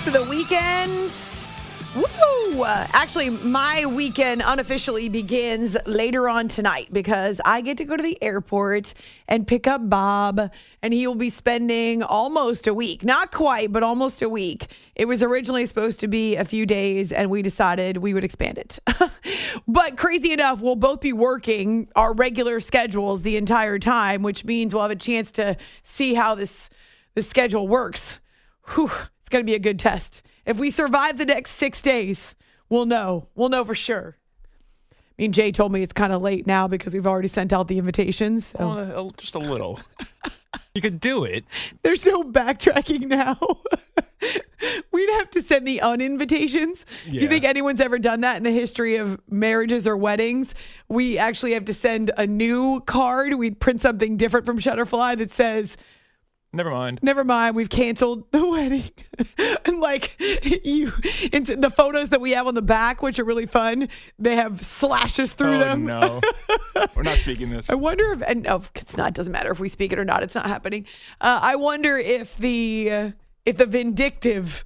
Close to the weekend. Woo! Actually, my weekend unofficially begins later on tonight because I get to go to the airport and pick up Bob, and he will be spending almost a week. Not quite, but almost a week. It was originally supposed to be a few days, and we decided we would expand it. but crazy enough, we'll both be working our regular schedules the entire time, which means we'll have a chance to see how this, this schedule works. Whew, going to be a good test. If we survive the next six days, we'll know. We'll know for sure. I mean, Jay told me it's kind of late now because we've already sent out the invitations. So. Well, uh, just a little. you could do it. There's no backtracking now. We'd have to send the uninvitations. Do you think anyone's ever done that in the history of marriages or weddings? We actually have to send a new card. We'd print something different from Shutterfly that says, Never mind. never mind, we've canceled the wedding. and like you, the photos that we have on the back, which are really fun, they have slashes through oh, them. no. We're not speaking this. I wonder if, and no, it's not. It doesn't matter if we speak it or not. It's not happening. Uh, I wonder if the uh, if the vindictive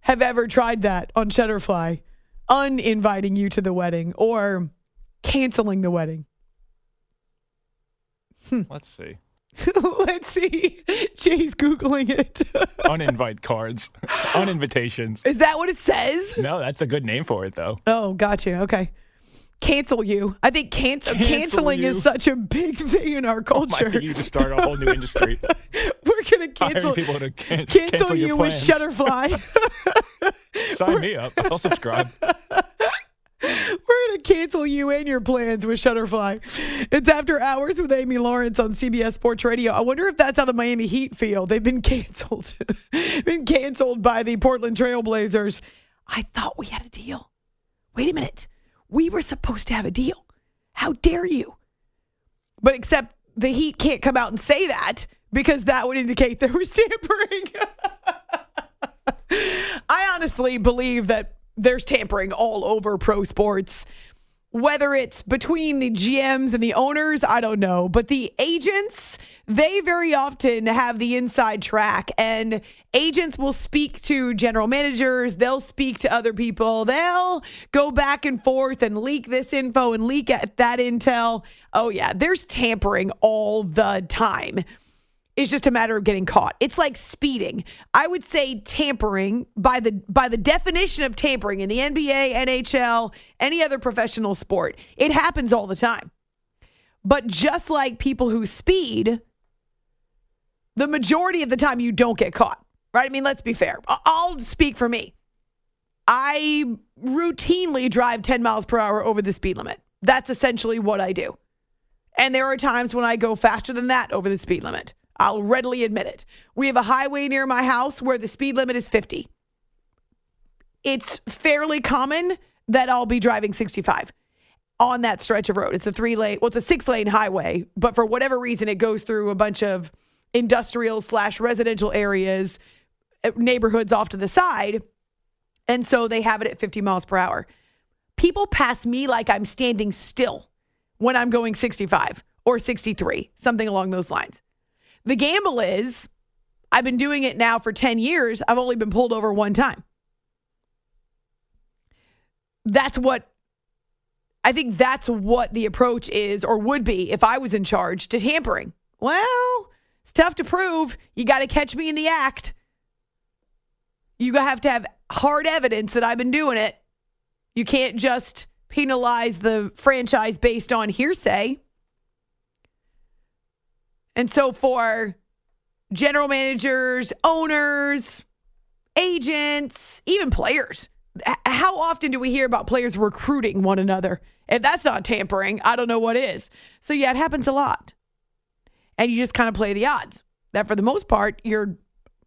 have ever tried that on Shutterfly, uninviting you to the wedding or canceling the wedding. Let's see. Let's see. Jay's googling it. Uninvite cards. Uninvitations. Is that what it says? No, that's a good name for it, though. Oh, gotcha. Okay. Cancel you. I think cancel, uh, Cancel canceling you. is such a big thing in our oh Might culture. be you to start a whole new industry. We're gonna cancel Hiring people to can- cancel, cancel your you with plans. Shutterfly. Sign me up. I'll subscribe. We're gonna cancel you and your plans with Shutterfly. It's after hours with Amy Lawrence on CBS Sports Radio. I wonder if that's how the Miami Heat feel. They've been canceled, been canceled by the Portland Trailblazers. I thought we had a deal. Wait a minute, we were supposed to have a deal. How dare you? But except the Heat can't come out and say that because that would indicate there was tampering. I honestly believe that there's tampering all over pro sports. Whether it's between the GMs and the owners, I don't know. But the agents, they very often have the inside track, and agents will speak to general managers. They'll speak to other people. They'll go back and forth and leak this info and leak at that intel. Oh, yeah, there's tampering all the time. It's just a matter of getting caught. It's like speeding. I would say tampering by the by the definition of tampering in the NBA, NHL, any other professional sport. It happens all the time. But just like people who speed, the majority of the time you don't get caught. Right? I mean, let's be fair. I'll speak for me. I routinely drive 10 miles per hour over the speed limit. That's essentially what I do. And there are times when I go faster than that over the speed limit. I'll readily admit it. We have a highway near my house where the speed limit is 50. It's fairly common that I'll be driving 65 on that stretch of road. It's a three lane, well, it's a six lane highway, but for whatever reason, it goes through a bunch of industrial slash residential areas, uh, neighborhoods off to the side. And so they have it at 50 miles per hour. People pass me like I'm standing still when I'm going 65 or 63, something along those lines. The gamble is I've been doing it now for 10 years. I've only been pulled over one time. That's what I think that's what the approach is or would be if I was in charge to tampering. Well, it's tough to prove. You got to catch me in the act. You have to have hard evidence that I've been doing it. You can't just penalize the franchise based on hearsay. And so for general managers, owners, agents, even players, how often do we hear about players recruiting one another? If that's not tampering, I don't know what is. So yeah, it happens a lot. And you just kind of play the odds that for the most part, you're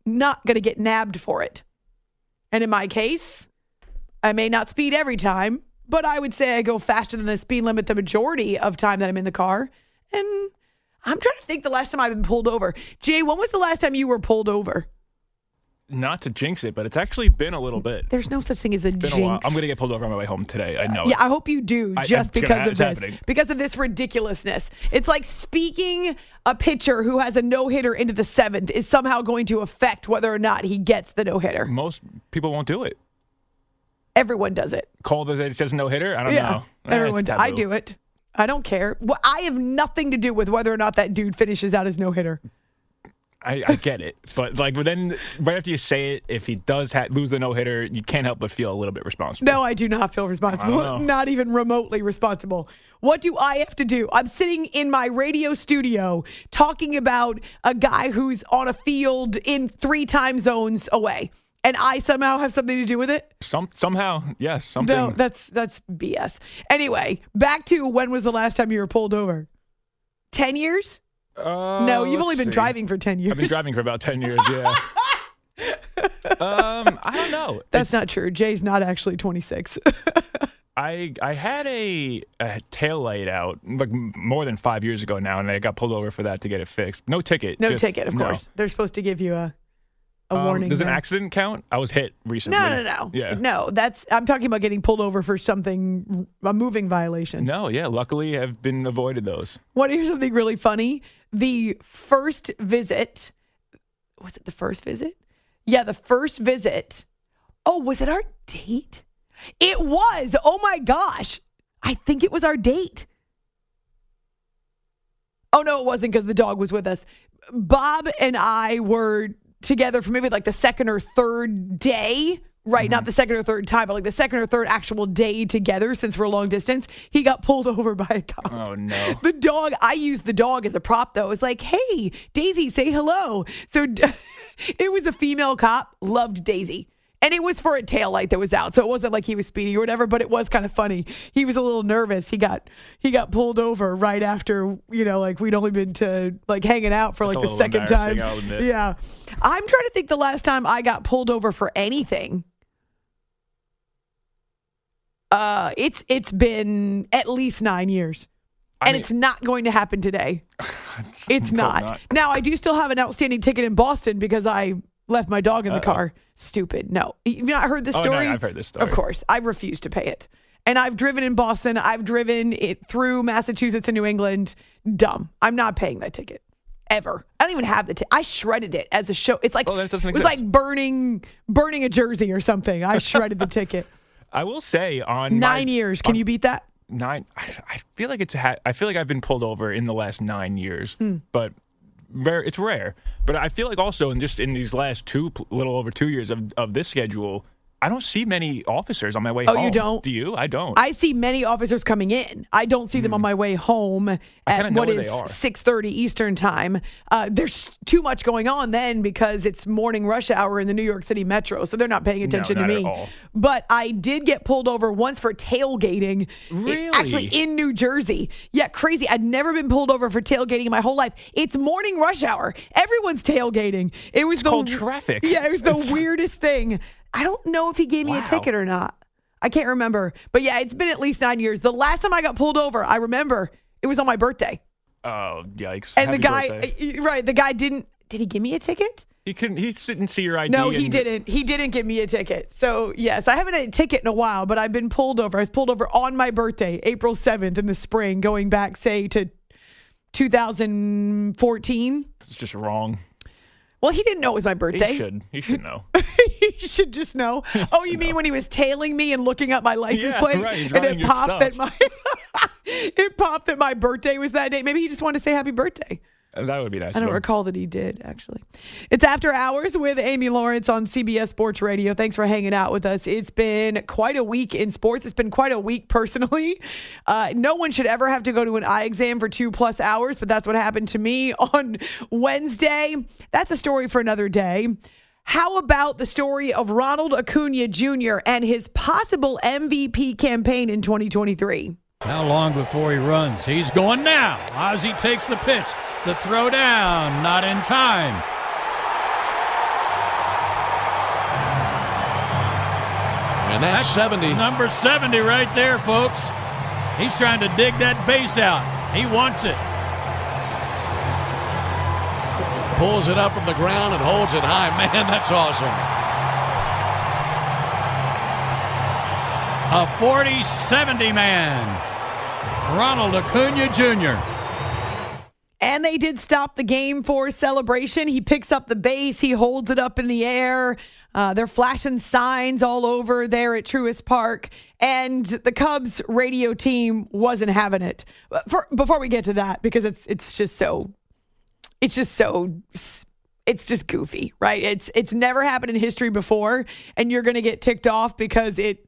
not going to get nabbed for it. And in my case, I may not speed every time, but I would say I go faster than the speed limit the majority of time that I'm in the car. And I'm trying to think the last time I've been pulled over. Jay, when was the last time you were pulled over? Not to jinx it, but it's actually been a little bit. There's no such thing as a jinx. a. I'm gonna get pulled over on my way home today. I know. Yeah, it. I hope you do, I- just gonna because of this, happening. because of this ridiculousness. It's like speaking a pitcher who has a no hitter into the seventh is somehow going to affect whether or not he gets the no hitter. Most people won't do it. Everyone does it. Call that it says no hitter. I don't yeah, know. Eh, everyone. do- I do it. I don't care. Well, I have nothing to do with whether or not that dude finishes out his no hitter. I, I get it, but like, but then right after you say it, if he does ha- lose the no hitter, you can't help but feel a little bit responsible. No, I do not feel responsible. Not even remotely responsible. What do I have to do? I'm sitting in my radio studio talking about a guy who's on a field in three time zones away. And I somehow have something to do with it? Some somehow, yes, something. No, that's that's BS. Anyway, back to when was the last time you were pulled over? 10 years? Uh, no, you've only been see. driving for 10 years. I've been driving for about ten years. Yeah. um, I don't know. That's not true. Jay's not actually 26. I I had a, a tail light out like more than five years ago now, and I got pulled over for that to get it fixed. No ticket. no just- ticket, of no. course. They're supposed to give you a a Um, warning. Does an there. accident count? I was hit recently. No, no, no. Yeah. No, that's I'm talking about getting pulled over for something a moving violation. No, yeah. Luckily, I've been avoided those. To hear something really funny? The first visit was it the first visit? Yeah, the first visit. Oh, was it our date? It was. Oh my gosh. I think it was our date. Oh no, it wasn't because the dog was with us. Bob and I were together for maybe like the second or third day. Right, not mm-hmm. the second or third time, but like the second or third actual day together since we're long distance. He got pulled over by a cop. Oh no. The dog, I used the dog as a prop though. It was like, hey, Daisy, say hello. So it was a female cop, loved Daisy. And it was for a tail light that was out. So it wasn't like he was speeding or whatever, but it was kind of funny. He was a little nervous. He got he got pulled over right after, you know, like we'd only been to like hanging out for like the second time. embarrassing, I'll admit. Yeah. I'm trying to think the last time I got pulled over for anything. Uh it's it's been at least 9 years. I And mean- it's not going to happen today. It's Hope not. Now, I do still have an outstanding ticket in Boston because I left my dog in the Uh-oh. car. Stupid. No. You've not heard this Oh, no, story? I've heard this story. Of course. I refuse to pay it. And I've driven in Boston. I've driven it through Massachusetts and New England. Dumb. I'm not paying that ticket. Ever. I don't even have the ticket. I shredded it as a show. It's like Oh, it was exist. like burning burning a jersey or something. I shredded the ticket. I will say on my- Nine years. Can on you beat that? nine? I, I feel like it's ha- I feel like I've been pulled over in the last nine years, Hmm. but rare. It's rare. But I feel like also in just in these last two, little over two years of of this schedule, I don't see many officers on my way Oh, home. you don't? Do you? I don't. I see many officers coming in. I don't see them on my way home at Hmm. what is they are. six thirty Eastern time. Uh, there's too much going on then because it's morning rush hour in the New York City Metro, so they're not paying attention not to me. But I did get pulled over once for tailgating. Really? actually, in New Jersey. Yeah, crazy. I'd never been pulled over for tailgating in my whole life. It's morning rush hour. Everyone's tailgating. It was the called traffic. Yeah, it was the weirdest thing. I don't know if he gave me a ticket or not. I can't remember. But yeah, it's been at least nine years. The last time I got pulled over, I remember it was on my birthday. oh yikes! And the guy, birthday. uh, right, the guy didn't, did he give me a ticket? he couldn't. He didn't see your ID. No, he and- didn't. He didn't give me a ticket. So, yes, I haven't had a ticket in a while, but I've been pulled over. I was pulled over on my birthday, April 7th in the spring, going back, say, to 2014. It's just wrong. Well, he didn't know it was my birthday. He should. He should know. he should just know. Oh, you mean when he was tailing me and looking up my license Yeah, plate, right, and it popped that my it popped that my birthday was that day. Maybe he just wanted to say happy birthday. That would be nice. I don't recall that he did, actually. It's After Hours with Amy Lawrence on CBS Sports Radio. Thanks for hanging out with us. It's been quite a week in sports. It's been quite a week personally. Uh, no one should ever have to go to an eye exam for two plus hours, but that's what happened to me on Wednesday. That's a story for another day. How about the story of Ronald Acuna Jr. and his possible MVP campaign in 2023? How long before he runs? He's going now. Ozzie takes the pitch. The throw down, not in time. And that's 70. Number 70 right there, folks. He's trying to dig that base out. He wants it. Pulls it up from the ground and holds it high. Man, that's awesome. A 40 70 man. Ronald Acuna Jr. And they did stop the game for celebration. He picks up the base, he holds it up in the air. Uh, they're flashing signs all over there at Truist Park, and the Cubs radio team wasn't having it. For, before we get to that, because it's it's just so, it's just so, it's just goofy, right? It's it's never happened in history before, and you're gonna get ticked off because it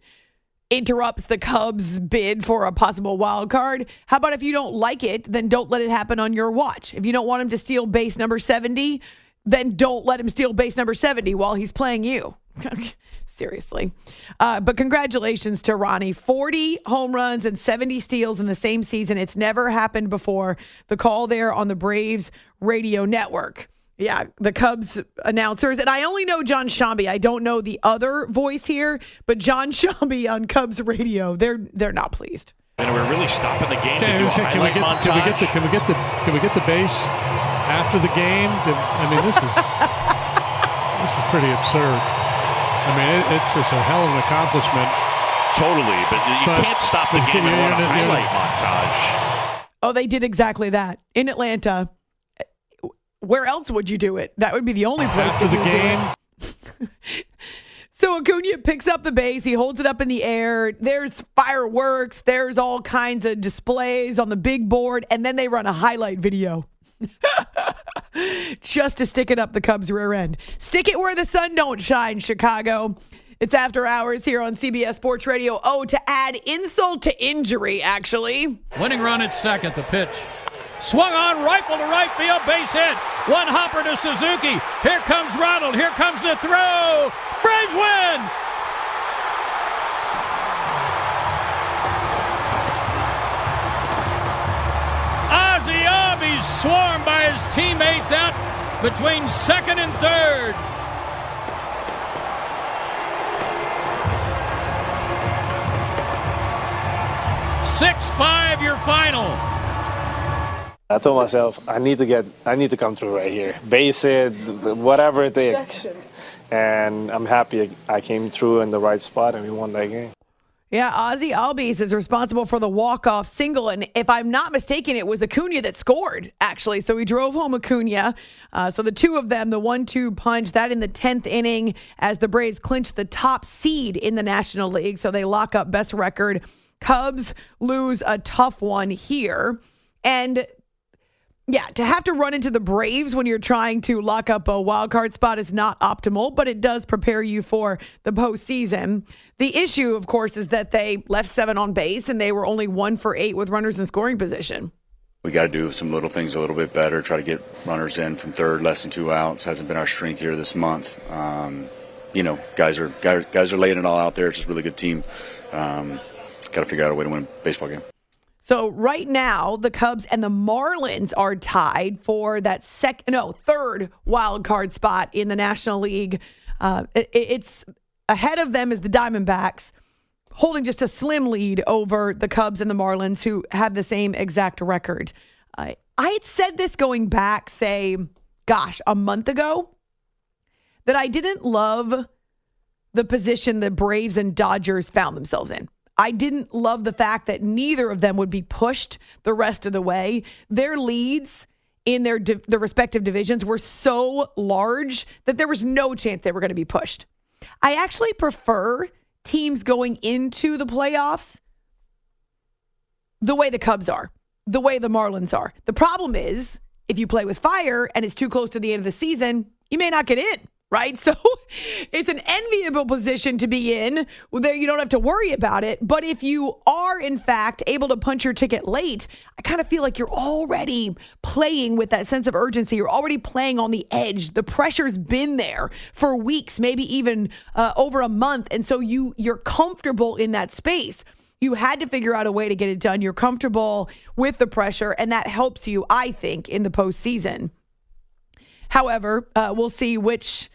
interrupts the Cubs' bid for a possible wild card. How about if you don't like it, then don't let it happen on your watch. If you don't want him to steal base number 70, then don't let him steal base number 70 while he's playing you. Seriously. Uh, but congratulations to Ronnie. 40 home runs and 70 steals in the same season. It's never happened before. The call there on the Braves radio network. Yeah, the Cubs announcers. And I only know Jon Sciambi. I don't know the other voice here, but John Sciambi on Cubs radio, they're they're not pleased. And we're really stopping the game to Can, a can we highlight get can we get the can we get the can we get the base after the game? I mean, this is this is pretty absurd. I mean, it, it's just a hell of an accomplishment. Totally, but you But- can't stop the game can and you- run a you- you- highlight montage. Oh, they did exactly that in Atlanta. Where else would you do it? That would be the only place After that the you would do it. game, So Acuna picks up the base, he holds it up in the air. There's fireworks, there's all kinds of displays on the big board, and then they run a highlight video. Just to stick it up the Cubs' rear end. Stick it where the sun don't shine, Chicago. It's after hours here on CBS Sports Radio. Oh, to add insult to injury, actually. Winning run at second, the pitch. Swung on, rifle to right field, base hit. One hopper to Suzuki. Here comes Ronald. Here comes the throw. Braves win. Ozzie Albies swarmed by his teammates out between second and third. Six five, your final. I told myself I need to get I need to come through right here. Base it, whatever it takes. And I'm happy I came through in the right spot and we won that game. Yeah, Ozzie Albies is responsible for the walk-off single, and if I'm not mistaken, it was Acuna that scored actually. So he drove home Acuna. Uh, so the two of them, the one-two punch, that in the tenth inning, as the Braves clinch the top seed in the National League, so they lock up best record. Cubs lose a tough one here, and yeah, to have to run into the Braves when you're trying to lock up a wild card spot is not optimal, but it does prepare you for the postseason. The issue, of course, is that they left seven on base and they were only one for eight with runners in scoring position. We got to do some little things a little bit better. Try to get runners in from third, less than two outs. Hasn't been our strength here this month. Um, you know, guys are guys, are laying it all out there. It's just a really good team. Um, got to figure out a way to win a baseball game. So right now, the Cubs and the Marlins are tied for that second, no, third wild card spot in the National League. Uh, it- it's ahead of them is the Diamondbacks, holding just a slim lead over the Cubs and the Marlins, who have the same exact record. Uh, I had said this going back, say, gosh, a month ago, that I didn't love the position the Braves and Dodgers found themselves in. I didn't love the fact that neither of them would be pushed the rest of the way. Their leads in their their respective divisions were so large that there was no chance they were going to be pushed. I actually prefer teams going into the playoffs the way the Cubs are, the way the Marlins are. The problem is if you play with fire and it's too close to the end of the season, you may not get in right? So it's an enviable position to be in. There you don't have to worry about it. But if you are in fact able to punch your ticket late, I kind of feel like you're already playing with that sense of urgency. You're already playing on the edge. The pressure's been there for weeks, maybe even uh, over a month, and so you you're comfortable in that space. You had to figure out a way to get it done. You're comfortable with the pressure, and that helps you, I think, in the postseason. However, uh, we'll see which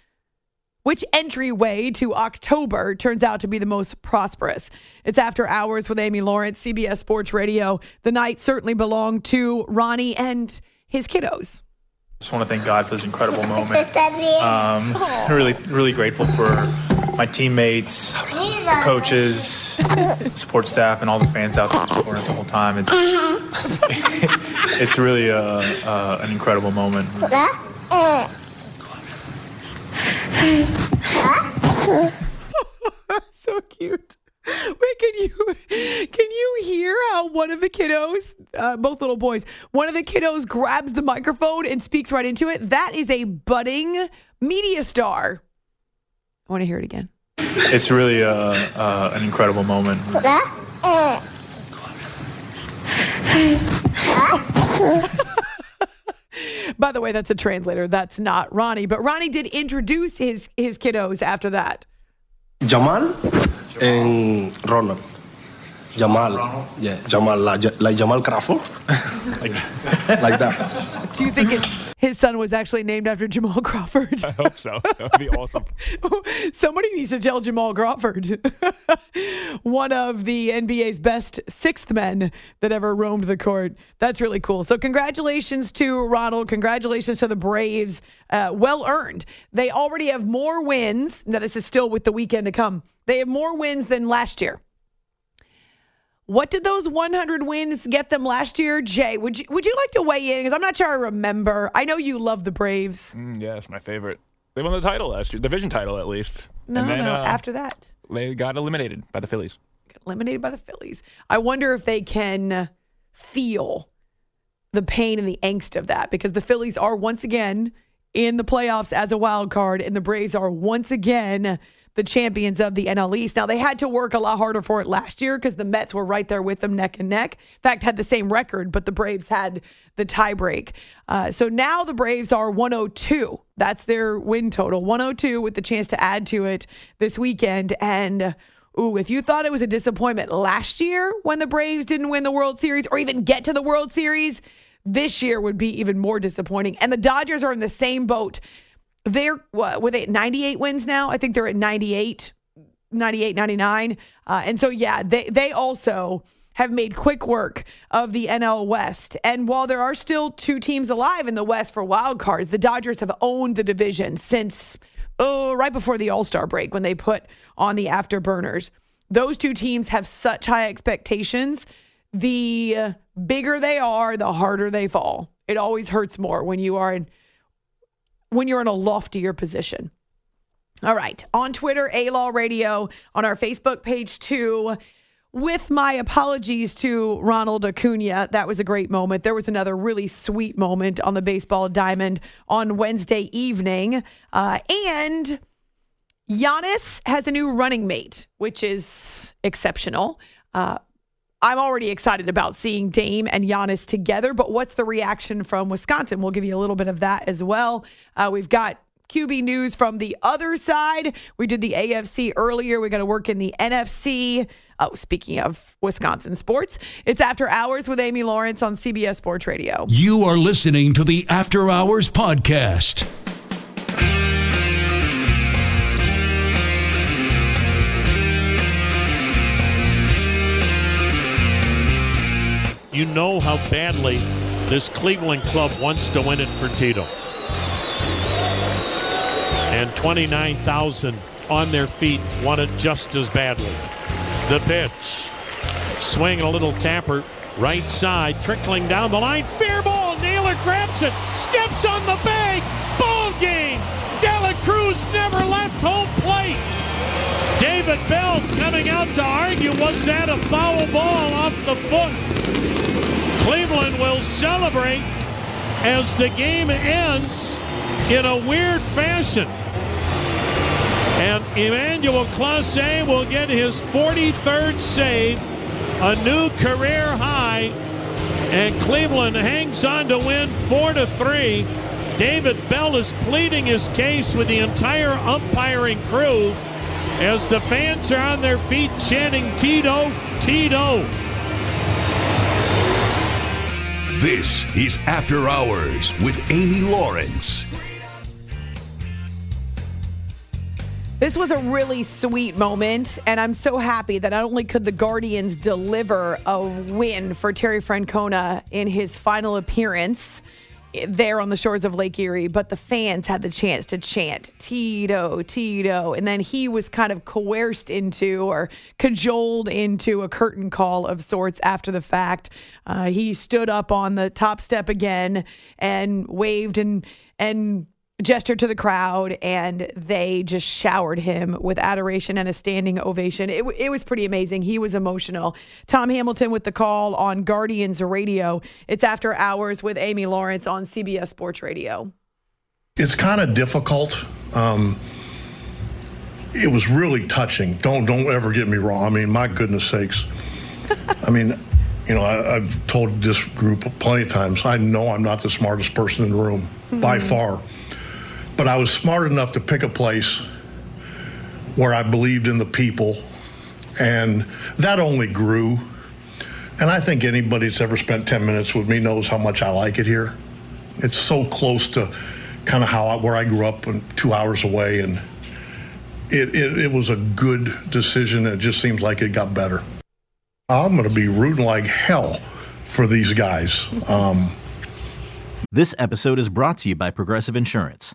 which entryway to October turns out to be the most prosperous? It's After Hours with Amy Lawrence, CBS Sports Radio. The night certainly belonged to Ronnie and his kiddos. Just want to thank God for this incredible moment. Um, really, really grateful for my teammates, the coaches, support staff, and all the fans out there supporting us the whole time. It's it's really a, uh, an incredible moment. so cute. Wait, can you can you hear how one of the kiddos, uh, both little boys, one of the kiddos grabs the microphone and speaks right into it? That is a budding media star. I want to hear it again. It's really a, uh, an incredible moment. By the way, that's a translator. That's not Ronnie. But Ronnie did introduce his his kiddos after that. Jamal and Ronald. Jamal. Yeah, Jamal, like, like Jamal Crawford. like, like that. Do you think it, his son was actually named after Jamal Crawford? I hope so. That would be awesome. Somebody needs to tell Jamal Crawford, one of the NBA's best sixth men that ever roamed the court. That's really cool. So, congratulations to Ronald. Congratulations to the Braves. Uh, well earned. They already have more wins. Now, this is still with the weekend to come. They have more wins than last year. What did those 100 wins get them last year, Jay? Would you would you like to weigh in? Because I'm not sure I remember. I know you love the Braves. Mm, yeah, it's my favorite. They won the title last year, the division title at least. No, and then, no. uh, after that, they got eliminated by the Phillies. eliminated by the Phillies. I wonder if they can feel the pain and the angst of that because the Phillies are once again in the playoffs as a wild card, and the Braves are once again the champions of the NL East. Now, they had to work a lot harder for it last year because the Mets were right there with them neck and neck. In fact, had the same record, but the Braves had the tiebreak. Uh, so now the Braves are 102. That's their win total 102 with the chance to add to it this weekend. And Ooh, if you thought it was a disappointment last year when the Braves didn't win the World Series or even get to the World Series, this year would be even more disappointing. And the Dodgers are in the same boat. They're, what, were they at 98 wins now? I think they're at 98, 98, 99. Uh, and so, yeah, they, they also have made quick work of the NL West. And while there are still two teams alive in the West for wild cards, the Dodgers have owned the division since oh, right before the All Star break when they put on the afterburners. Those two teams have such high expectations. The bigger they are, the harder they fall. It always hurts more when you are in when you're in a loftier position. All right. On Twitter, A Law Radio, on our Facebook page too. With my apologies to Ronald Acuna, that was a great moment. There was another really sweet moment on the baseball diamond on Wednesday evening. Uh, and Giannis has a new running mate, which is exceptional. Uh, I'm already excited about seeing Dame and Giannis together, but what's the reaction from Wisconsin? We'll give you a little bit of that as well. Uh, we've got QB news from the other side. We did the AFC earlier. We're going to work in the NFC. Oh, speaking of Wisconsin sports, it's After Hours with Amy Lawrence on CBS Sports Radio. You are listening to the After Hours Podcast. You know how badly this Cleveland club wants to win it for Tito. And 29,000 on their feet want it just as badly. The pitch. Swing a little tapper. Right side, trickling down the line. Fair ball. Naylor grabs it. Steps on the bag. Ball game. De La Cruz never left home plate. David Bell coming out to argue was that a foul ball off the foot? Cleveland will celebrate as the game ends in a weird fashion. And Emmanuel Clase will get his 43rd save, a new career high, and Cleveland hangs on to win 4 to 3. David Bell is pleading his case with the entire umpiring crew as the fans are on their feet chanting Tito, Tito. This is After Hours with Amy Lawrence. This was a really sweet moment, and I'm so happy that not only could the Guardians deliver a win for Terry Francona in his final appearance there on the shores of Lake Erie, but the fans had the chance to chant Tito, Tito, and then he was kind of coerced into or cajoled into a curtain call of sorts after the fact. Uh, he stood up on the top step again and waved and and gestured to the crowd and they just showered him with adoration and a standing ovation. It, it was pretty amazing. He was emotional. Tom Hamilton with the call on Guardians Radio. It's after hours with Amy Lawrence on CBS Sports Radio. It's kind of difficult. Um, it was really touching. Don't don't ever get me wrong. I mean, my goodness sakes. I mean, you know, I, have told this group plenty of times. I know I'm not the smartest person in the room mm-hmm. by far but I was smart enough to pick a place where I believed in the people, and that only grew. And I think anybody that's ever spent 10 minutes with me knows how much I like it here. It's so close to kind of how I, where I grew up, and two hours away, and it, it, it was a good decision. It just seems like it got better. I'm going to be rooting like hell for these guys. Um, this episode is brought to you by Progressive Insurance.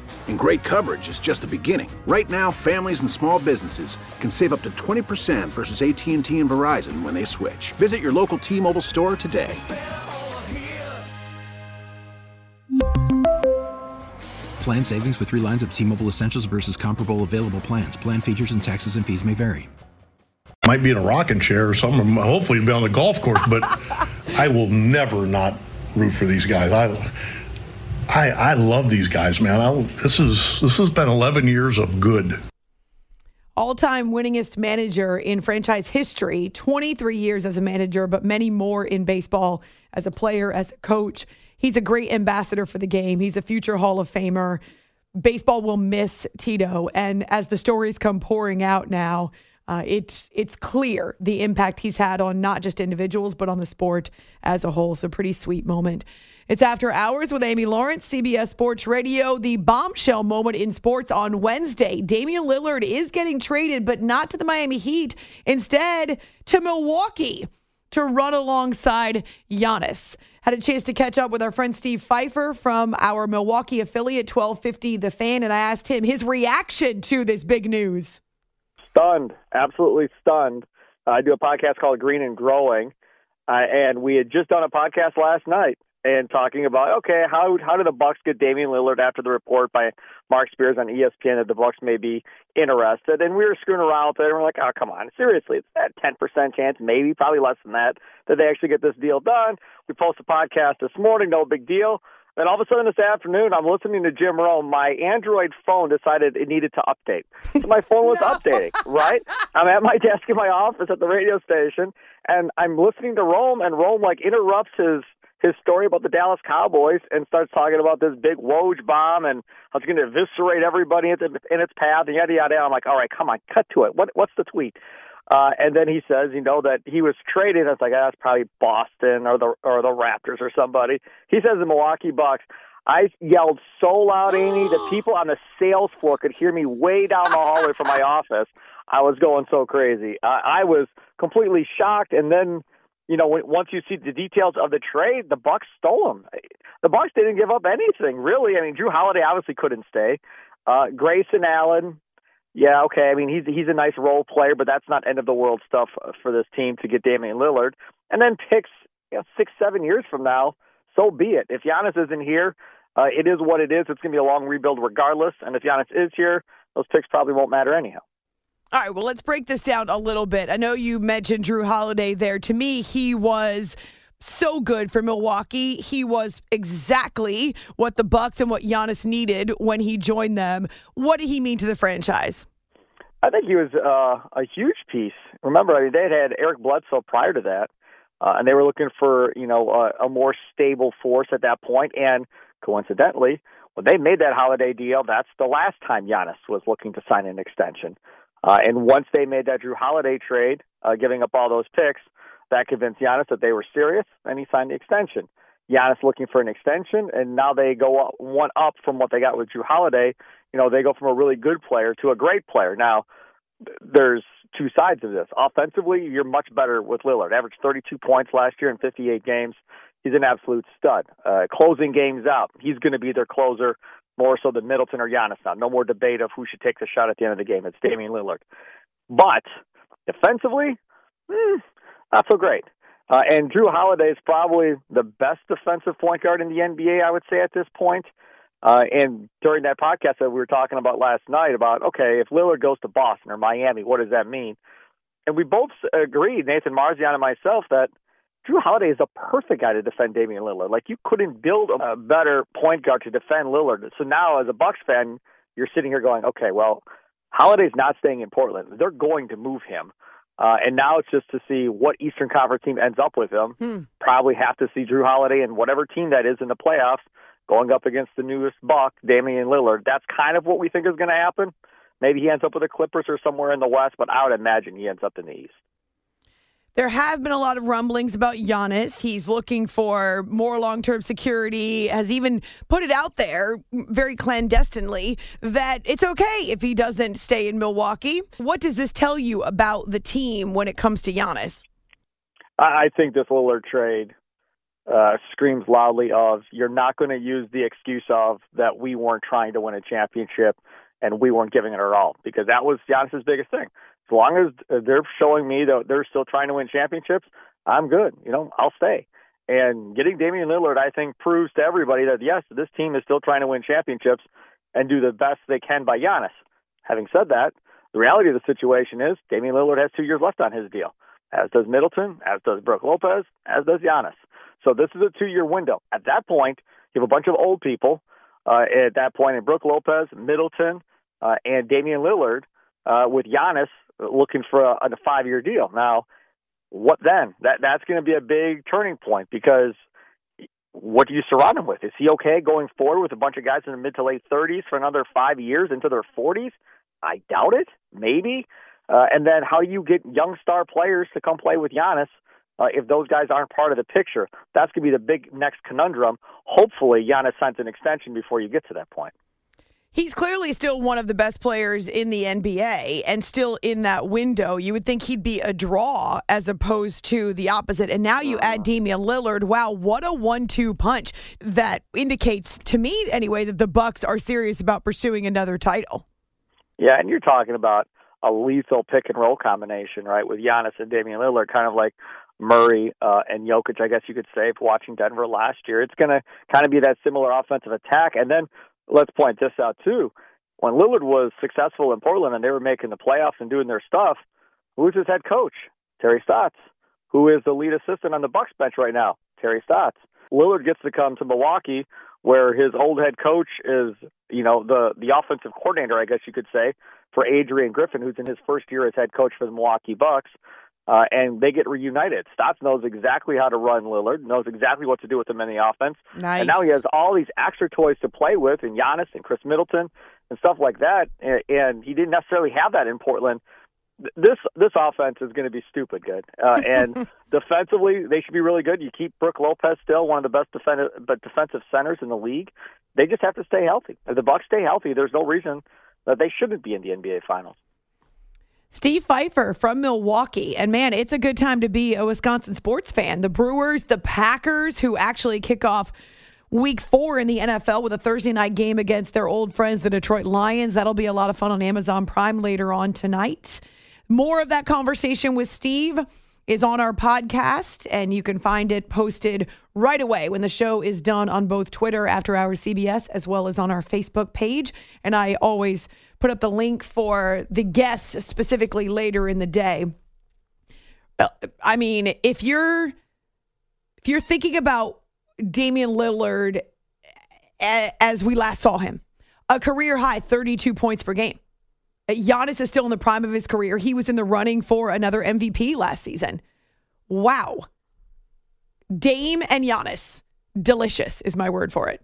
And great coverage is just the beginning. Right now, families and small businesses can save up to 20% versus AT&T and Verizon when they switch. Visit your local T-Mobile store today. Plan savings with 3 lines of T-Mobile Essentials versus comparable available plans. Plan features and taxes and fees may vary. Might be in a rocking chair or something. Hopefully be on the golf course, but I will never not root for these guys. I I, I love these guys, man. I, this is this has been 11 years of good. All-time winningest manager in franchise history, 23 years as a manager, but many more in baseball as a player, as a coach. He's a great ambassador for the game. He's a future Hall of Famer. Baseball will miss Tito, and as the stories come pouring out now, uh, it's it's clear the impact he's had on not just individuals but on the sport as a whole. So pretty sweet moment. It's After Hours with Amy Lawrence, CBS Sports Radio. The bombshell moment in sports on Wednesday. Damian Lillard is getting traded, but not to the Miami Heat. Instead, to Milwaukee to run alongside Giannis. Had a chance to catch up with our friend Steve Pfeiffer from our Milwaukee affiliate, 1250 The Fan, and I asked him his reaction to this big news. Stunned, absolutely stunned. I do a podcast called Green and Growing, uh, and we had just done a podcast last night and talking about okay, how how do the Bucks get Damian Lillard after the report by Marc Spears on ESPN that the Bucks may be interested? And we were screwing around with it, and we're like, oh come on, seriously, it's that ten percent chance, maybe probably less than that, that they actually get this deal done. We post a podcast this morning, no big deal. And all of a sudden this afternoon, I'm listening to Jim Rome. My Android phone decided it needed to update. So my phone was no. updating, right? I'm at my desk in my office at the radio station, and I'm listening to Rome, and Rome like interrupts his his story about the Dallas Cowboys and starts talking about this big Woj bomb and how it's going to eviscerate everybody in its path and yada yada. I'm like, all right, come on, cut to it. What what's the tweet? Uh, and then he says, you know, that he was traded. I was like, oh, that's probably Boston or the or the Raptors or somebody. He says the Milwaukee Bucks. I yelled so loud, Amy, that people on the sales floor could hear me way down the hallway from my office. I was going so crazy. I, I was completely shocked. And then, you know, once you see the details of the trade, the Bucks stole them. The Bucks didn't give up anything, really. I mean, Jrue Holiday obviously couldn't stay. Uh, Grayson Allen, yeah, okay. I mean, he's he's a nice role player, but that's not end of the world stuff for this team to get Damian Lillard. And then picks you know, six, seven years from now, so be it. If Giannis isn't here, uh, it is what it is. It's going to be a long rebuild regardless. And if Giannis is here, those picks probably won't matter anyhow. All right, well, let's break this down a little bit. I know you mentioned Jrue Holiday there. To me, he was so good for Milwaukee. He was exactly what the Bucks and what Giannis needed when he joined them. What did he mean to the franchise? I think he was uh, a huge piece. Remember, I mean, they had had Eric Bledsoe prior to that, uh, and they were looking for you know a, a more stable force at that point. And coincidentally, when they made that holiday deal, that's the last time Giannis was looking to sign an extension. Uh, and once they made that Jrue Holiday trade, uh, giving up all those picks, that convinced Giannis that they were serious, and he signed the extension. Giannis looking for an extension, and now they go up, one up from what they got with Jrue Holiday. You know, they go from a really good player to a great player. Now, there's two sides of this. Offensively, you're much better with Lillard. Averaged 32 points last year in 58 games. He's an absolute stud. Uh, closing games out, he's going to be their closer more so than Middleton or Giannis now. No more debate of who should take the shot at the end of the game. It's Damian Lillard. But defensively, hmm, not so great. Uh, and Jrue Holiday is probably the best defensive point guard in the NBA, I would say, at this point. Uh, and during that podcast that we were talking about last night about, okay, if Lillard goes to Boston or Miami, what does that mean? And we both agreed, Nathan Marzian and myself, that Jrue Holiday is a perfect guy to defend Damian Lillard. Like you couldn't build a better point guard to defend Lillard. So now, as a Bucks fan, you're sitting here going, okay, well, Holiday's not staying in Portland. They're going to move him. Uh, and now it's just to see what Eastern Conference team ends up with him. Hmm. Probably have to see Jrue Holiday and whatever team that is in the playoffs going up against the newest Buck, Damian Lillard. That's kind of what we think is going to happen. Maybe he ends up with the Clippers or somewhere in the West, but I would imagine he ends up in the East. There have been a lot of rumblings about Giannis. He's looking for more long term security, has even put it out there very clandestinely that it's okay if he doesn't stay in Milwaukee. What does this tell you about the team when it comes to Giannis? I think this Lillard trade uh, screams loudly of you're not going to use the excuse of that we weren't trying to win a championship and we weren't giving it our all because that was Giannis's biggest thing as long as they're showing me that they're still trying to win championships, I'm good. You know, I'll stay. And getting Damian Lillard, I think, proves to everybody that yes, this team is still trying to win championships and do the best they can by Giannis. Having said that, the reality of the situation is Damian Lillard has two years left on his deal, as does Middleton, as does Brook Lopez, as does Giannis. So this is a two-year window. At that point, you have a bunch of old people. Uh, at that point, in Brook Lopez, Middleton, uh, and Damian Lillard, uh, with Giannis looking for a, a five year deal. Now, what then? That that's going to be a big turning point because what do you surround him with? Is he okay going forward with a bunch of guys in the mid to late 30s for another five years into their 40s? I doubt it. Maybe. Uh, and then how do you get young star players to come play with Giannis uh, if those guys aren't part of the picture? That's going to be the big next conundrum. Hopefully, Giannis signs an extension before you get to that point. He's clearly still one of the best players in the NBA and still in that window. You would think he'd be a draw as opposed to the opposite. And now you add Damian Lillard. Wow, what a one-two punch that indicates to me anyway that the Bucks are serious about pursuing another title. Yeah, and you're talking about a lethal pick and roll combination, right? With Giannis and Damian Lillard, kind of like Murray uh, and Jokic, I guess you could say, for watching Denver last year. It's going to kind of be that similar offensive attack. And then let's point this out too. When Lillard was successful in Portland and they were making the playoffs and doing their stuff, who's his head coach? Terry Stotts. Who is the lead assistant on the Bucks bench right now? Terry Stotts. Lillard gets to come to Milwaukee where his old head coach is, you know, the the offensive coordinator, I guess you could say, for Adrian Griffin, who's in his first year as head coach for the Milwaukee Bucks. Uh, and they get reunited. Stotts knows exactly how to run Lillard, knows exactly what to do with him in the offense, Nice. and now he has all these extra toys to play with, and Giannis and Khris Middleton and stuff like that. And, and he didn't necessarily have that in Portland. This this offense is going to be stupid good, uh, and defensively they should be really good. You keep Brook Lopez still one of the best defensive but defensive centers in the league. They just have to stay healthy. If the Bucks stay healthy, there's no reason that they shouldn't be in the NBA Finals. Steve Pfeiffer from Milwaukee. And man, it's a good time to be a Wisconsin sports fan. The Brewers, the Packers, who actually kick off week four in the NFL with a Thursday night game against their old friends, the Detroit Lions. That'll be a lot of fun on Amazon Prime later on tonight. More of that conversation with Steve is on our podcast, and you can find it posted right away when the show is done on both Twitter, After Hours CBS, as well as on our Facebook page. And I always put up the link for the guests specifically later in the day. Uh, I mean, if you're if you're thinking about Damian Lillard as we last saw him, a career high 32 points per game. Giannis is still in the prime of his career. He was in the running for another MVP last season. Wow. Dame and Giannis, delicious is my word for it.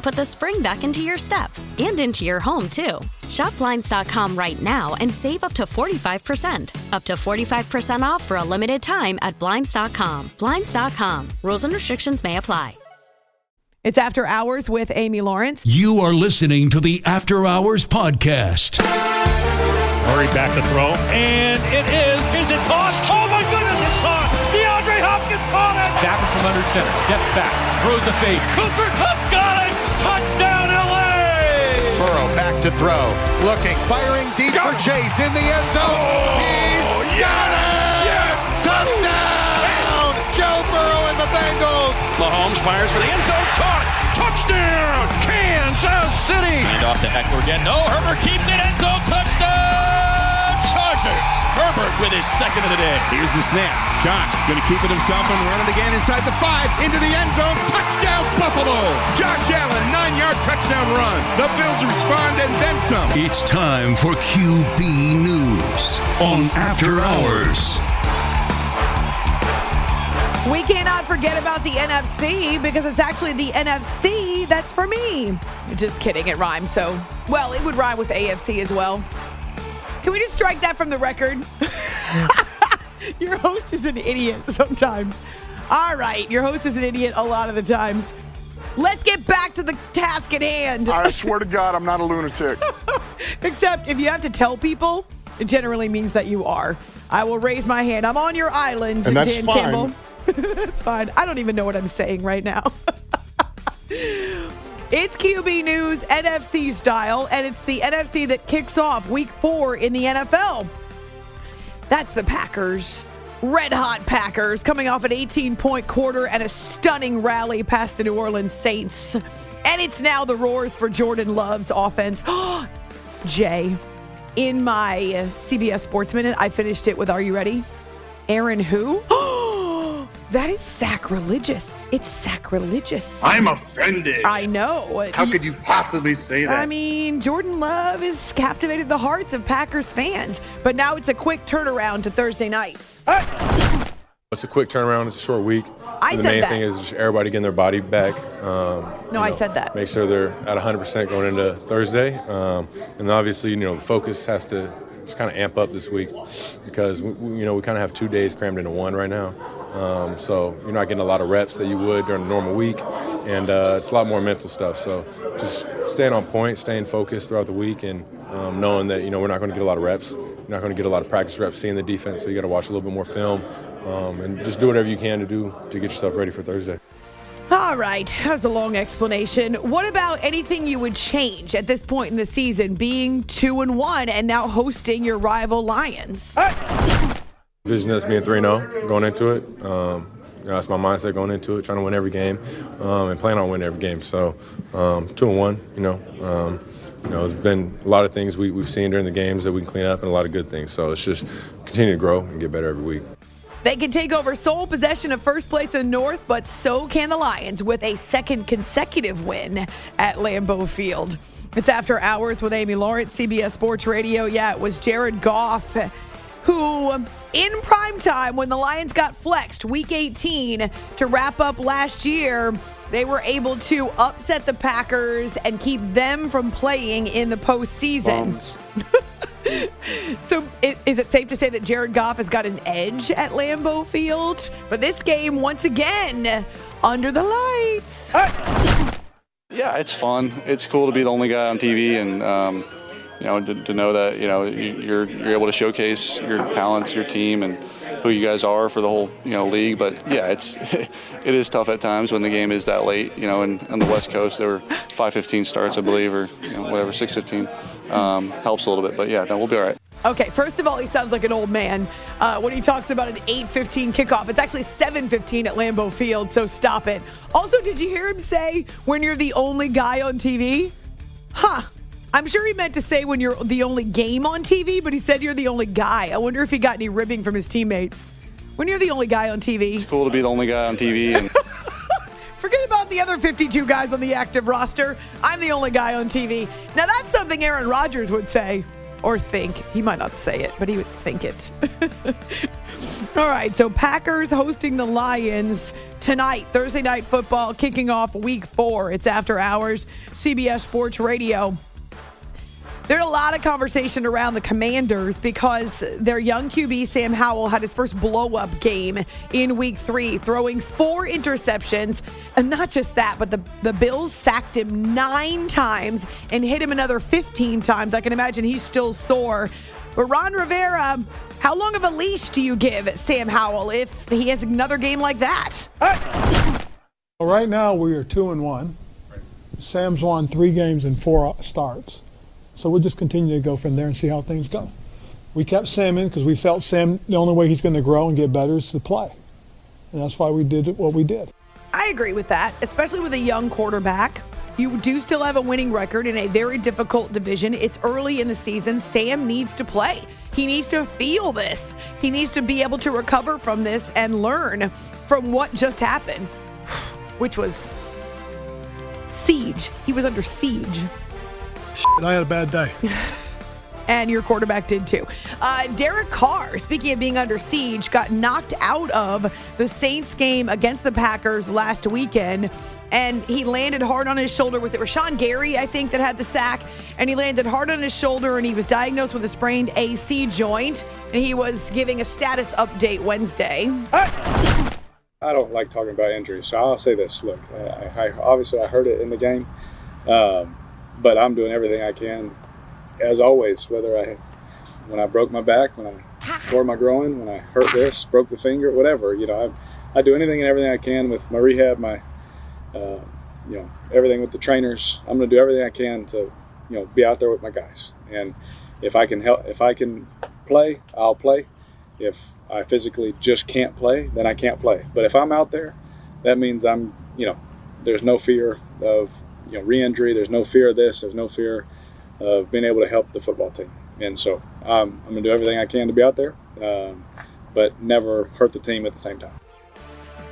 put the spring back into your step and into your home, too. Shop Blinds.com right now and save up to 45%. Up to 45% off for a limited time at Blinds.com. Blinds.com. Rules and restrictions may apply. It's After Hours with Amy Lawrence. You are listening to the After Hours Podcast. Murray back to throw, and it is. Is it caught? Oh my goodness, it's caught! DeAndre Hopkins caught it! Dapper from under center, steps back, throws the fade. Cooper Kupp's to throw, looking, firing deep for Chase in the end zone. Oh, He's got it! Touchdown! Joe Burrow and the Bengals. Mahomes fires for the end zone, caught! Touchdown, Kansas City! And off to Ekeler again. No, Herbert keeps it, end zone, touchdown! Chargers! Herbert with his second of the day. Here's the snap. Josh going to keep it himself and run it again inside the five, into the end zone. Touchdown, Buffalo! Josh Allen, nine-yard touchdown run. The Bills respond and then some. It's time for QB News on After Hours. We cannot forget about the NFC because it's actually the NFC that's for me. Just kidding, it rhymes. So, well, it would rhyme with AFC as well. Can we just strike that from the record? your host is an idiot sometimes. All right, your host is an idiot a lot of the times. Let's get back to the task at hand. I swear to God, I'm not a lunatic. Except if you have to tell people, it generally means that you are. I will raise my hand. I'm on your island, And that's Dan fine. Campbell. that's fine. I don't even know what I'm saying right now. It's QB News NFC style, and it's the NFC that kicks off week four in the NFL. That's the Packers. Red hot Packers coming off an 18 point quarter and a stunning rally past the New Orleans Saints. And it's now the roars for Jordan Love's offense. Jay, in my CBS Sports Minute, I finished it with Are You Ready? Aaron who? that is sacrilegious. It's sacrilegious. I'm offended. I know. How could you possibly say that? I mean, Jordan Love has captivated the hearts of Packers fans, but now it's a quick turnaround to Thursday night. It's a quick turnaround. It's a short week. I the main that. thing is just everybody getting their body back. Um, No, you I said that. Make sure they're at 100% going into Thursday. Um, and obviously, you know, the focus has to just kind of amp up this week because, we, you know, we kind of have two days crammed into one right now. Um, so you're not getting a lot of reps that you would during a normal week. And uh, it's a lot more mental stuff. So just staying on point, staying focused throughout the week, and um, knowing that, you know, we're not going to get a lot of reps. You're not going to get a lot of practice reps seeing the defense. So you got to watch a little bit more film um, and just do whatever you can to do to get yourself ready for Thursday. All right, that was a long explanation. What about anything you would change at this point in the season, being two and one and now hosting your rival Lions? Vision us being 3 0 going into it. Um, that's my mindset going into it, trying to win every game um, and plan on winning every game. So, um, 2 and 1, you know. Um, you know, there's been a lot of things we, we've seen during the games that we can clean up and a lot of good things. So it's just continue to grow and get better every week. They can take over sole possession of first place in the North, but so can the Lions with a second consecutive win at Lambeau Field. It's after hours with Amy Lawrence, CBS Sports Radio. Yeah, it was Jared Goff who, in prime time, when the Lions got flexed week 18 to wrap up last year, they were able to upset the Packers and keep them from playing in the postseason. So, i- is it safe to say that Jared Goff has got an edge at Lambeau Field? But this game, once again, under the lights. Yeah, it's fun. It's cool to be the only guy on TV, and um, you know, to, to know that you know you- you're you're able to showcase your talents, your team, and who you guys are for the whole you know league. But yeah, it's it is tough at times when the game is that late. You know, and on the West Coast there were 5:15 starts, I believe, or you know, whatever 6:15 um, helps a little bit. But yeah, no, we'll be all right. Okay, first of all, he sounds like an old man uh, when he talks about an 8:15 kickoff. It's actually 7:15 at Lambeau Field, so stop it. Also, did you hear him say when you're the only guy on TV? Huh. I'm sure he meant to say when you're the only game on TV, but he said you're the only guy. I wonder if he got any ribbing from his teammates. When you're the only guy on TV, It's cool to be the only guy on TV, and the other 52 guys on the active roster. I'm the only guy on TV. Now, that's something Aaron Rodgers would say or think. He might not say it, but he would think it. All right, so Packers hosting the Lions tonight, Thursday night football, kicking off week four. It's after hours, CBS Sports Radio. There's a lot of conversation around the Commanders because their young QB, Sam Howell, had his first blow up game in week three, throwing four interceptions. And not just that, but the, the Bills sacked him nine times and hit him another 15 times. I can imagine he's still sore. But Ron Rivera, how long of a leash do you give Sam Howell if he has another game like that? Well, right now we are two and one. Sam's won three games and four starts. So we'll just continue to go from there and see how things go. We kept Sam in because we felt Sam, the only way he's going to grow and get better is to play. And that's why we did what we did. I agree with that, especially with a young quarterback. You do still have a winning record in a very difficult division. It's early in the season. Sam needs to play. He needs to feel this. He needs to be able to recover from this and learn from what just happened, which was siege. He was under siege. And I had a bad day. and your quarterback did too. Uh, Derek Carr, speaking of being under siege, got knocked out of the Saints game against the Packers last weekend. And he landed hard on his shoulder. Was it Rashan Gary, I think, that had the sack? And he landed hard on his shoulder and he was diagnosed with a sprained AC joint. And he was giving a status update Wednesday. I don't like talking about injuries, so I'll say this. Look, I, I, obviously I heard it in the game, um, but I'm doing everything I can, as always. Whether I, when I broke my back, when I tore my groin, when I hurt this, broke the finger, whatever. You know, I, I do anything and everything I can with my rehab, my uh, you know, everything with the trainers. I'm going to do everything I can to, you know, be out there with my guys. And if I can help, if I can play, I'll play. If I physically just can't play, then I can't play. But if I'm out there, that means I'm, you know, there's no fear of, you know, re-injury. There's no fear of this. There's no fear of being able to help the football team. And so um, I'm going to do everything I can to be out there, um, but never hurt the team at the same time.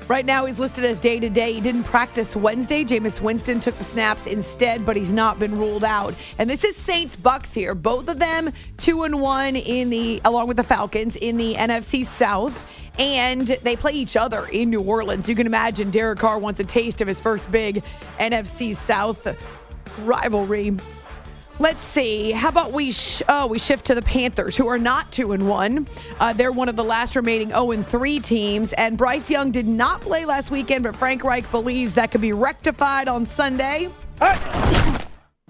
Right now, he's listed as day to day. He didn't practice Wednesday. Jameis Winston took the snaps instead, but he's not been ruled out. And this is Saints Bucks here. Both of them two and one in the along with the Falcons in the NFC South. And they play each other in New Orleans. You can imagine Derek Carr wants a taste of his first big NFC South rivalry. Let's see. How about we sh- oh we shift to the Panthers, who are not two and one. Uh, they're one of the last remaining zero and three teams. And Bryce Young did not play last weekend, but Frank Reich believes that could be rectified on Sunday.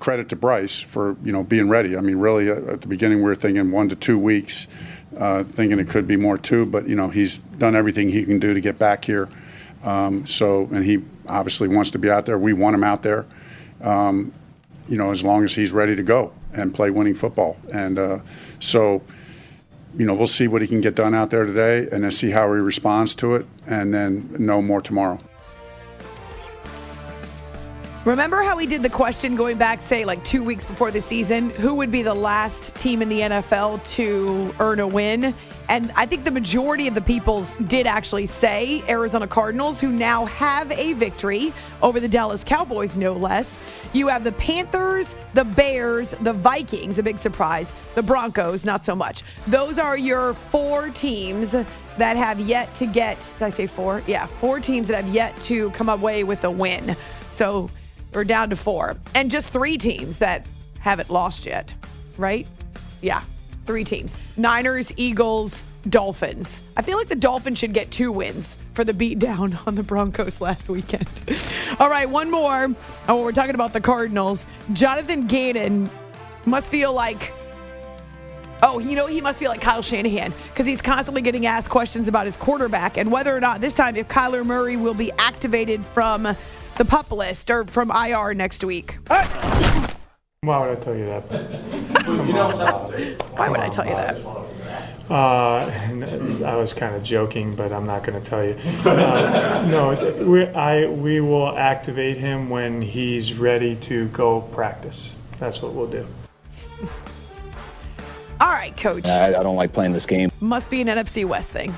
Credit to Bryce for you know being ready. I mean, really uh, at the beginning we were thinking one to two weeks, uh, thinking it could be more too. But you know he's done everything he can do to get back here. Um, so and he obviously wants to be out there. We want him out there. Um, you know, as long as he's ready to go and play winning football. And uh, so, you know, we'll see what he can get done out there today and then see how he responds to it and then know more tomorrow. Remember how we did the question going back, say, like two weeks before the season? Who would be the last team in the NFL to earn a win? And I think the majority of the people did actually say Arizona Cardinals, who now have a victory over the Dallas Cowboys, no less. You have the Panthers, the Bears, the Vikings, a big surprise, the Broncos, not so much. Those are your four teams that have yet to get, did I say four? Yeah, four teams that have yet to come away with a win. So we're down to four. And just three teams that haven't lost yet, right? Yeah, three teams Niners, Eagles, Dolphins. I feel like the Dolphins should get two wins for the beatdown on the Broncos last weekend. All right, one more. Oh, we're talking about the Cardinals. Jonathan Gannon must feel like, oh, you know, he must feel like Kyle Shanahan because he's constantly getting asked questions about his quarterback and whether or not this time if Kyler Murray will be activated from the pup list or from IR next week. Why would I tell you that? Why would I tell you that? Uh, I was kind of joking, but I'm not going to tell you. Uh, no, we, I, we will activate him when he's ready to go practice. That's what we'll do. All right, coach. I, I don't like playing this game. Must be an NFC West thing.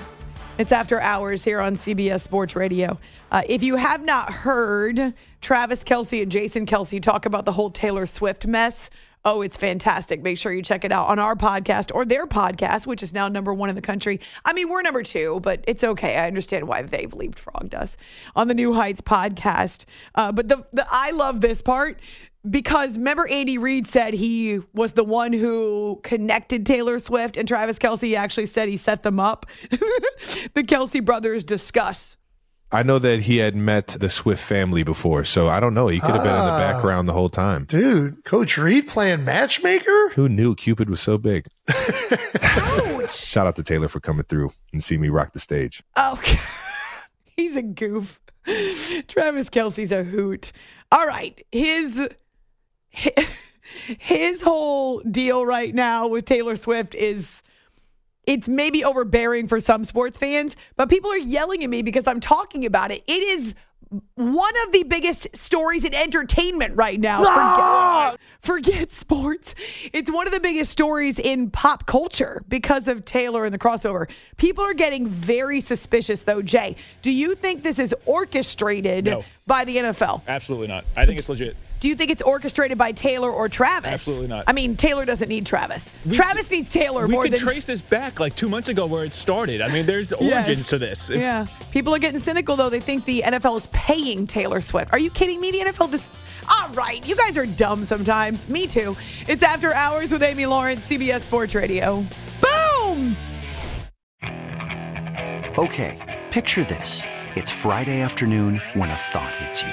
It's after hours here on CBS Sports Radio. Uh, if you have not heard Travis Kelce and Jason Kelce talk about the whole Taylor Swift mess, oh, it's fantastic. Make sure you check it out on our podcast or their podcast, which is now number one in the country. I mean, we're number two, but it's okay. I understand why they've leapfrogged us on the New Heights podcast. Uh, but the, the I love this part because remember Andy Reid said he was the one who connected Taylor Swift and Travis Kelce actually said he set them up. the Kelce brothers discuss. I know that he had met the Swift family before, so I don't know. He could have been in the Ah. background the whole time. Dude, Coach Reid playing matchmaker? Who knew Cupid was so big? Shout out to Taylor for coming through and see me rock the stage. Oh, he's a goof. Travis Kelce's a hoot. All right, his his whole deal right now with Taylor Swift is it's maybe overbearing for some sports fans, but people are yelling at me because I'm talking about it. It is one of the biggest stories in entertainment right now. Ah! Forget, forget sports. It's one of the biggest stories in pop culture because of Taylor and the crossover. People are getting very suspicious, though. Jay, do you think this is orchestrated No. by the NFL? Absolutely not. I think it's legit. Do you think it's orchestrated by Taylor or Travis? Absolutely not. I mean, Taylor doesn't need Travis. Travis needs Taylor we more could than trace this back like two months ago where it started. I mean, there's Yes. origins to this. It's- yeah. People are getting cynical though. They think the NFL is paying Taylor Swift. Are you kidding me? The NFL just. All right, you guys are dumb sometimes. Me too. It's After Hours with Amy Lawrence, CBS Sports Radio. Boom! Okay, picture this. It's Friday afternoon when a thought hits you.